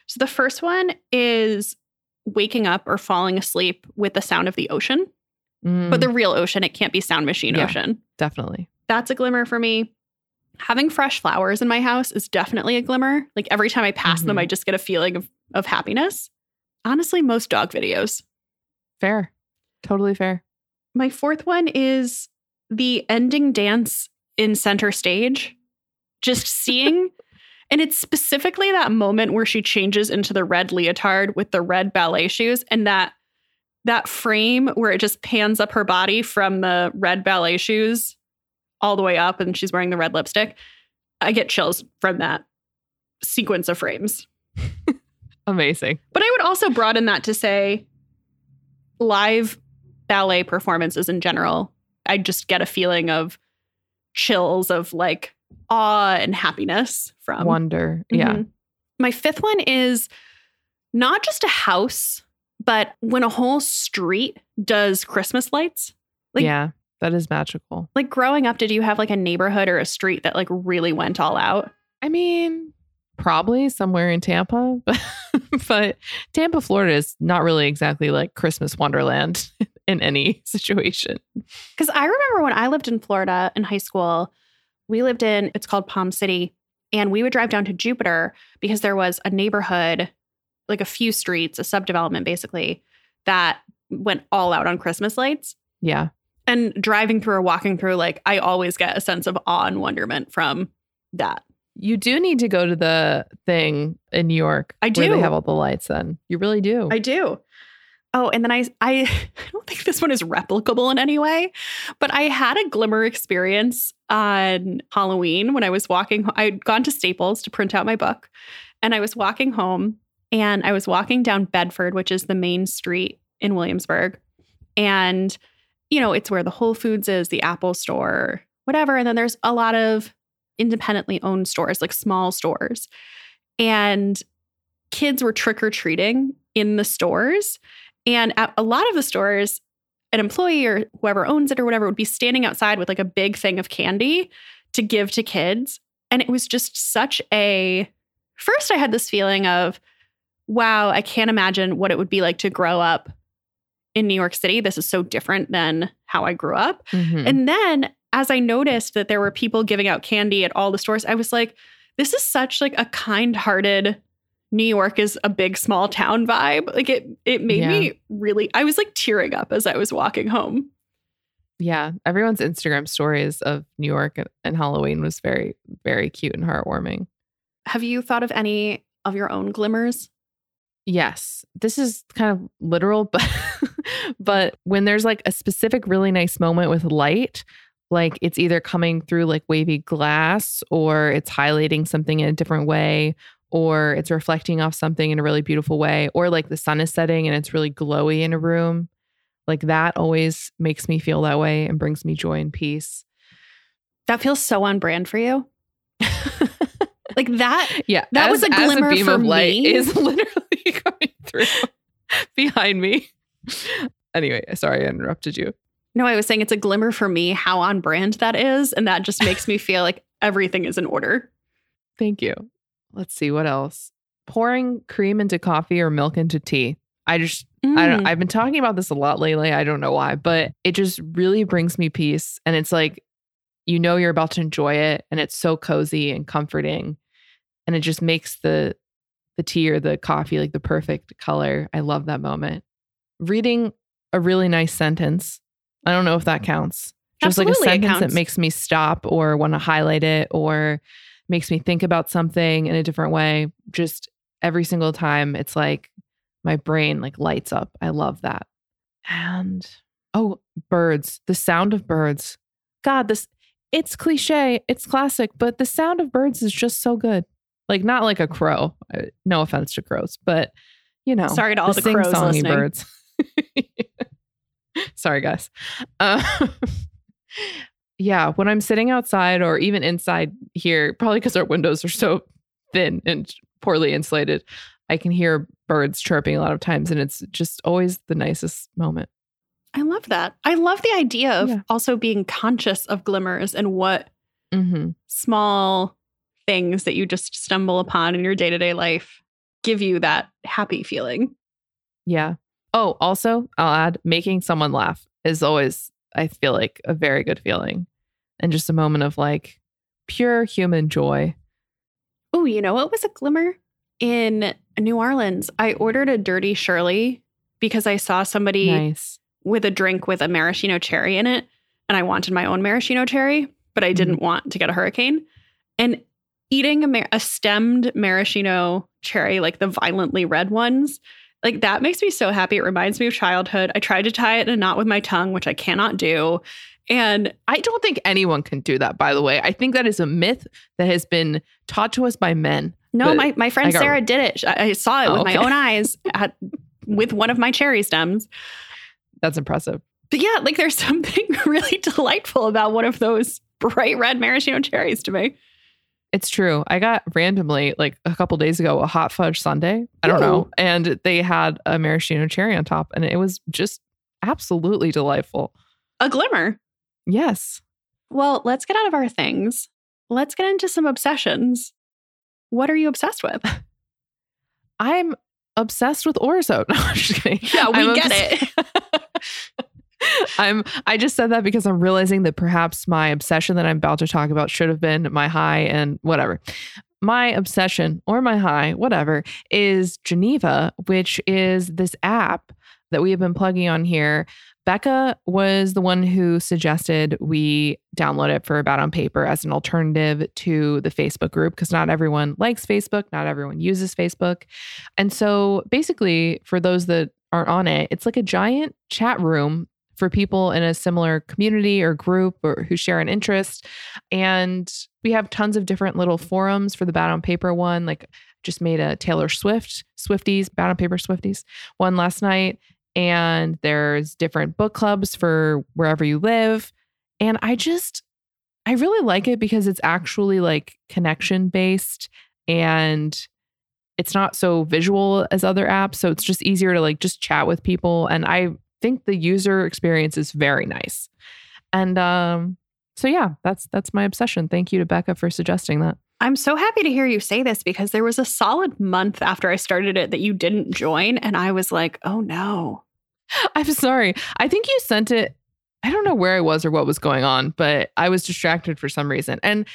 So the first one is waking up or falling asleep with the sound of the ocean, Mm, but the real ocean. It can't be sound machine Yeah. ocean. definitely. That's a glimmer for me. Having fresh flowers in my house is definitely a glimmer. Like every time I pass them, Mhm. I just get a feeling of, of happiness. Honestly, most dog videos. Fair. Totally fair. My fourth one is the ending dance in center stage. Just seeing, and it's specifically that moment where she changes into the red leotard with the red ballet shoes, and that that frame where it just pans up her body from the red ballet shoes all the way up, and she's wearing the red lipstick. I get chills from that sequence of frames. (laughs) Amazing. But I would also broaden that to say live ballet performances in general. I just get a feeling of chills of like awe and happiness from. Wonder. Yeah. Mhm. My fifth one is not just a house, but when a whole street does Christmas lights. Like- yeah. That is magical. Like growing up, did you have like a neighborhood or a street that like really went all out? I mean, probably somewhere in Tampa, (laughs) but, but Tampa, Florida is not really exactly like Christmas Wonderland (laughs) in any (laughs) situation. Because I remember when I lived in Florida in high school, we lived in, it's called Palm City, and we would drive down to Jupiter because there was a neighborhood, like a few streets, a subdevelopment basically, that went all out on Christmas lights. Yeah. And driving through or walking through, like, I always get a sense of awe and wonderment from that. You do need to go to the thing in New York. I do. they have all the lights then. You really do. I do. Oh, and then I, I (laughs) I don't think this one is replicable in any way, but I had a glimmer experience on Halloween when I was walking. I'd gone to Staples to print out my book, and I was walking home, and I was walking down Bedford, which is the main street in Williamsburg, and you know it's where the Whole Foods is, the Apple Store, whatever, and then there's a lot of independently owned stores, like small stores, and kids were trick or treating in the stores. And at a lot of the stores, an employee or whoever owns it or whatever would be standing outside with like a big thing of candy to give to kids. And it was just such a. First, I had this feeling of, wow, I can't imagine what it would be like to grow up in New York City. This is so different than how I grew up. Mhm. And then as I noticed that there were people giving out candy at all the stores, I was like, this is such like a kind-hearted New York is a big small town vibe. Like it it made Yeah. me really I was like tearing up as I was walking home. Yeah, everyone's Instagram stories of New York and, and Halloween was very, very cute and heartwarming. Have you thought of any of your own glimmers? Yes, this is kind of literal, (laughs) but but when there's like a specific really nice moment with light, like it's either coming through like wavy glass or it's highlighting something in a different way or it's reflecting off something in a really beautiful way or like the sun is setting and it's really glowy in a room. Like that always makes me feel that way and brings me joy and peace. That feels so on brand for you. (laughs) Like that Yeah, That was a as glimmer beam for of light me. is (laughs) literally coming through (laughs) behind me. Anyway, sorry I interrupted you. No, I was saying it's a glimmer for me how on brand that is. And that just makes me feel like everything is in order. Thank you. Let's see what else. Pouring cream into coffee or milk into tea. I just I don't Mm. I've been talking about this a lot lately. I don't know why, but it just really brings me peace and it's like you know you're about to enjoy it and it's so cozy and comforting and it just makes the the tea or the coffee like the perfect color. I love that moment. Reading a really nice sentence. I don't know if that counts. Just like a sentence that makes me stop or want to highlight it or makes me think about something in a different way. Just every single time it's like my brain like lights up. I love that. And oh, birds, the sound of birds. God, this it's cliche, it's classic, but the sound of birds is just so good. Like not like a crow. Uh, No offense to crows, but you know, Sorry to all the crows listening. birds. (laughs) Sorry, guys. Uh, (laughs) yeah, when I'm sitting outside or even inside here, probably because our windows are so thin and poorly insulated, I can hear birds chirping a lot of times, and it's just always the nicest moment. I love that. I love the idea of Yeah. also being conscious of glimmers and what Mm-hmm. small things that you just stumble upon in your day to day life give you that happy feeling. Yeah. Oh, also, I'll add making someone laugh is always, I feel like, a very good feeling and just a moment of like pure human joy. Oh, you know what was a glimmer? In New Orleans, I ordered a dirty Shirley because I saw somebody Nice. with a drink with a maraschino cherry in it. And I wanted my own maraschino cherry, but I didn't mm-hmm. want to get a hurricane. And eating a, mar- a stemmed maraschino cherry, like the violently red ones, like that makes me so happy. It reminds me of childhood. I tried to tie it in a knot with my tongue, which I cannot do. And I don't think anyone can do that, by the way. I think that is a myth that has been taught to us by men. no, But my, my friend got- Sarah did it. I, I saw it Oh, with my own eyes (laughs) at, with one of my cherry stems. That's impressive. But yeah, like there's (laughs) something really delightful about one of those bright red maraschino cherries to me. It's true. I got randomly, like a couple days ago, a hot fudge sundae. I don't know. And they had a maraschino cherry on top, and it was just absolutely delightful. A glimmer. Yes. Well, let's get out of our things. Let's get into some obsessions. What are you obsessed with? (laughs) I'm obsessed with orzo. (laughs) No, I'm just kidding. Yeah, we I'm get it. (laughs) I'm I just said that because I'm realizing that perhaps my obsession that I'm about to talk about should have been my high and whatever. My obsession or my high, whatever, is Geneva, which is this app that we have been plugging on here. Becca was the one who suggested we download it for Bad on Paper as an alternative to the Facebook group because not everyone likes Facebook, not everyone uses Facebook. And so basically, for those that aren't on it, it's like a giant chat room for people in a similar community or group or who share an interest. And we have tons of different little forums for the Bad on Paper one. Like just made a Taylor Swift Swifties, Bad on Paper Swifties one last night. And there's different book clubs for wherever you live. And I just, I really like it because it's actually like connection based and it's not so visual as other apps. So it's just easier to like just chat with people. And I think the user experience is very nice. And um, so yeah, that's that's my obsession. Thank you to Becca for suggesting that. I'm so happy to hear you say this because there was a solid month after I started it that you didn't join. And I was like, oh no. (laughs) I'm sorry. I think you sent it I don't know where I was or what was going on, but I was distracted for some reason. And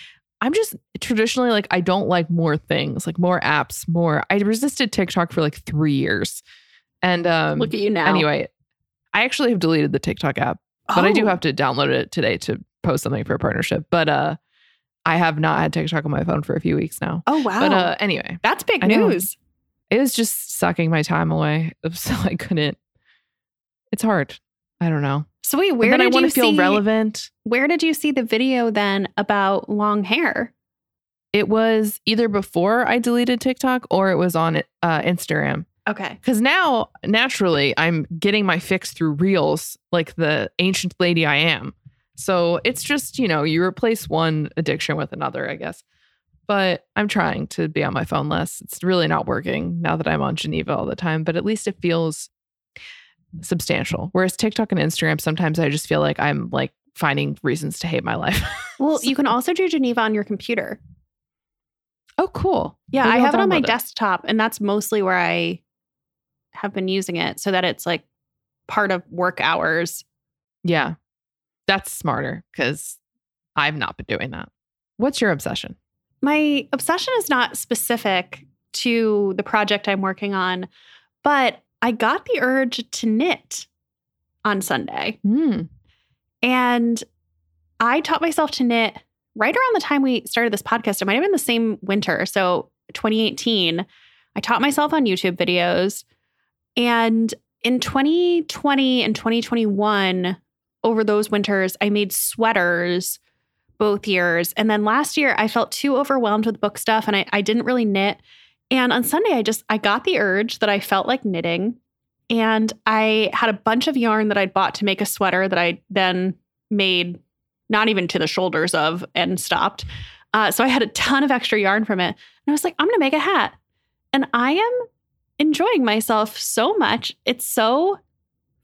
I'm just traditionally like, I don't like more things, like more apps, more. I resisted TikTok for like three years. And um, Look at you now. anyway, I actually have deleted the TikTok app, but I do Oh. have to download it today to post something for a partnership. But uh, I have not had TikTok on my phone for a few weeks now. Oh wow. But uh, anyway, That's big I know. news. it was just sucking my time away. (laughs) So I couldn't. It's hard. I don't know. So wait, where then I did want you to feel see relevant. where did you see the video then about long hair? It was either before I deleted TikTok or it was on uh, Instagram. Okay. Because now, naturally, I'm getting my fix through reels like the ancient lady I am. So it's just, you know, you replace one addiction with another, I guess. But I'm trying to be on my phone less. It's really not working now that I'm on Geneva all the time, but at least it feels substantial. Whereas TikTok and Instagram, sometimes I just feel like I'm like finding reasons to hate my life. (laughs) Well, you can also do Geneva on your computer. oh, cool. Yeah, Maybe I I'll have it on my it. desktop, and that's mostly where I have been using it so that it's like part of work hours. Yeah. That's smarter because I've not been doing that. What's your obsession? My obsession is not specific to the project I'm working on, but I got the urge to knit on Sunday. Mm. And I taught myself to knit right around the time we started this podcast. It might have been the same winter. So 2018, I taught myself on YouTube videos. And in 2020 and 2021, over those winters, I made sweaters both years. And then last year, I felt too overwhelmed with book stuff and I, I didn't really knit. And on Sunday, I just I got the urge that I felt like knitting. And I had a bunch of yarn that I'd bought to make a sweater that I then made not even to the shoulders of and stopped. Uh, so I had a ton of extra yarn from it. And I was like, I'm to make a hat. And I am enjoying myself so much. It's so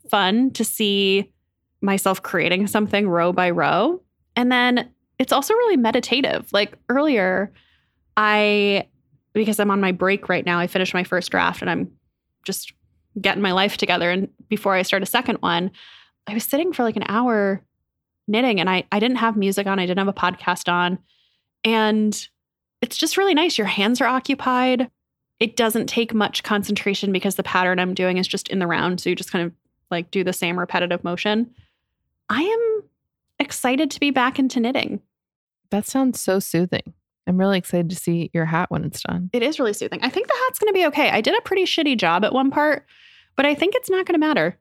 fun to see myself creating something row by row. And then it's also really meditative. Like earlier, I, because I'm on my break right now, I finished my first draft and I'm just getting my life together. And before I start a second one, I was sitting for like an hour knitting and I, I didn't have music on, I didn't have a podcast on. And it's just really nice. Your hands are occupied. It doesn't take much concentration because the pattern I'm doing is just in the round. So you just kind of like do the same repetitive motion. I am excited to be back into knitting. That sounds so soothing. I'm really excited to see your hat when it's done. It is really soothing. I think the hat's going to be okay. I did a pretty shitty job at one part, but I think it's not going to matter.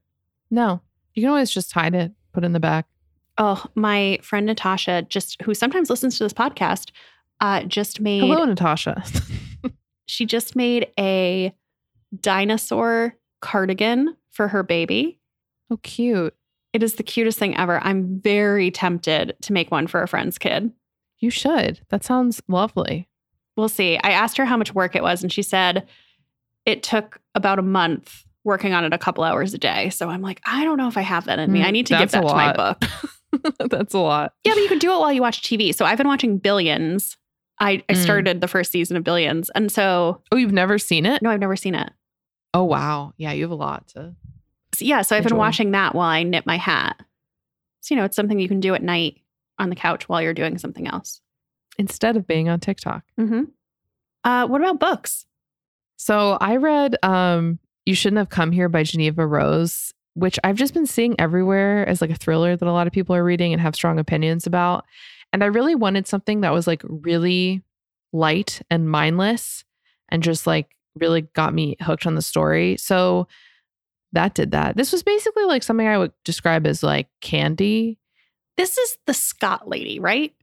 No, you can always just hide it, put it in the back. Oh, my friend Natasha, just who sometimes listens to this podcast, uh, just made Hello, Natasha. (laughs) she just made a dinosaur cardigan for her baby. oh, cute. It is the cutest thing ever. I'm very tempted to make one for a friend's kid. You should. That sounds lovely. We'll see. I asked her how much work it was, and she said it took about a month working on it a couple hours a day. So I'm like, I don't know if I have that in me. Mm, I need to give that's that to my book. (laughs) That's a lot. Yeah, but you can do it while you watch TV. So I've been watching Billions. I, I Mm. started the first season of Billions. And so, Oh, you've never seen it? no, I've never seen it. Oh, wow. Yeah, you have a lot to. So, yeah, so I've been watching that while I knit my hat. So, you know, it's something you can do at night on the couch while you're doing something else. Instead of being on TikTok. Mm-hmm. Uh, what about books? So I read um You Shouldn't Have Come Here by Jeneva Rose, which I've just been seeing everywhere as like a thriller that a lot of people are reading and have strong opinions about. And I really wanted something that was like really light and mindless and just like really got me hooked on the story. So that did that. This was basically like something I would describe as like candy. This is the Scott lady, right?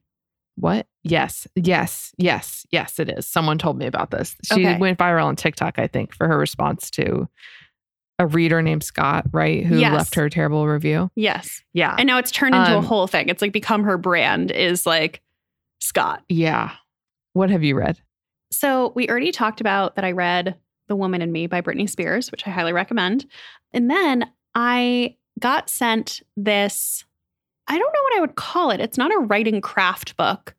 What? Yes, yes, yes, yes, it is. Someone told me about this. She Okay. went viral on TikTok, I think, for her response to a reader named Scott, right? Who Yes. left her a terrible review. Yes. Yeah. And now it's turned into a Um, whole thing. It's like become her brand is like Scott. yeah. What have you read? So we already talked about that I read The Woman in Me by Britney Spears, which I highly recommend. And then I got sent this, I don't know what I would call it. It's not a writing craft book.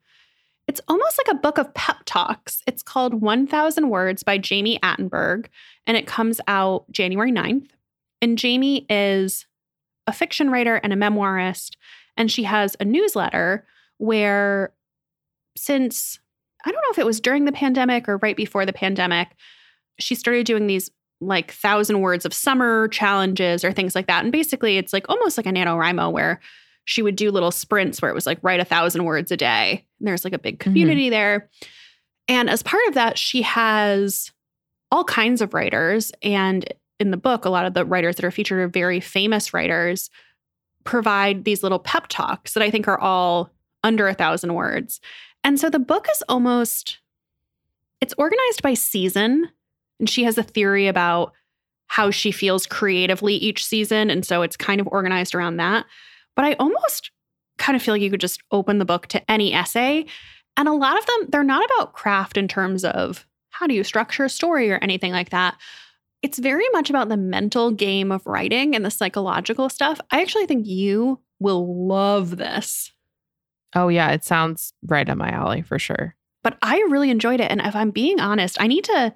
It's almost like a book of pep talks. It's called 1000 Words by Jami Attenberg, and it comes out January 9th. And Jami is a fiction writer and a memoirist. And she has a newsletter where, since I don't know if it was during the pandemic or right before the pandemic, she started doing these like thousand words of summer challenges or things like that. And basically, it's like almost like a NaNoWriMo where she would do little sprints where it was like write a thousand words a day. And there's like a big community mm-hmm. there. And as part of that, she has all kinds of writers. And in the book, a lot of the writers that are featured are very famous writers, provide these little pep talks that I think are all under a thousand words. And so the book is almost it's organized by season and she has a theory about how she feels creatively each season and so it's kind of organized around that. But I almost kind of feel like you could just open the book to any essay and a lot of them they're not about craft in terms of how do you structure a story or anything like that. It's very much about the mental game of writing and the psychological stuff. I actually think you will love this. Oh, yeah. It sounds right up my alley for sure. But I really enjoyed it. And if I'm being honest, I need to.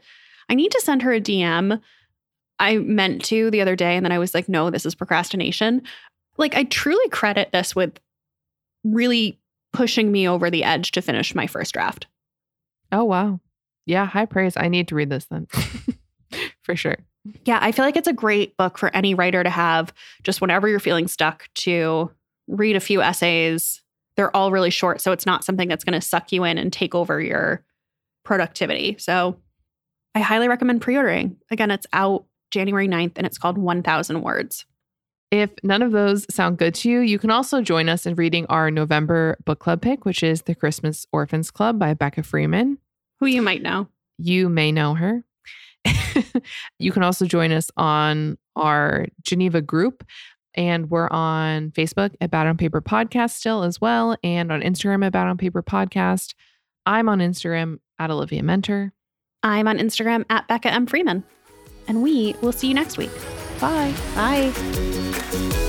I need to send her a DM. I meant to the other day, and then I was like, no, this is procrastination. Like, I truly credit this with really pushing me over the edge to finish my first draft. Oh, wow. Yeah, high praise. I need to read this then (laughs) for sure. Yeah, I feel like it's a great book for any writer to have just whenever you're feeling stuck to read a few essays. They're all really short, so it's not something that's going to suck you in and take over your productivity. So I highly recommend pre ordering. Again, it's out January 9th and it's called 1000 Words. If none of those sound good to you, you can also join us in reading our November book club pick, which is The Christmas Orphans Club by Becca Freeman who you might know. You may know her. (laughs) you can also join us on our Geneva group. And we're on Facebook at Bad on Paper Podcast still as well, and on Instagram at Bad on Paper Podcast. I'm on Instagram at Olivia Muenter. I'm on Instagram at Becca M. Freeman. And we will see you next week. Bye. Bye. Bye.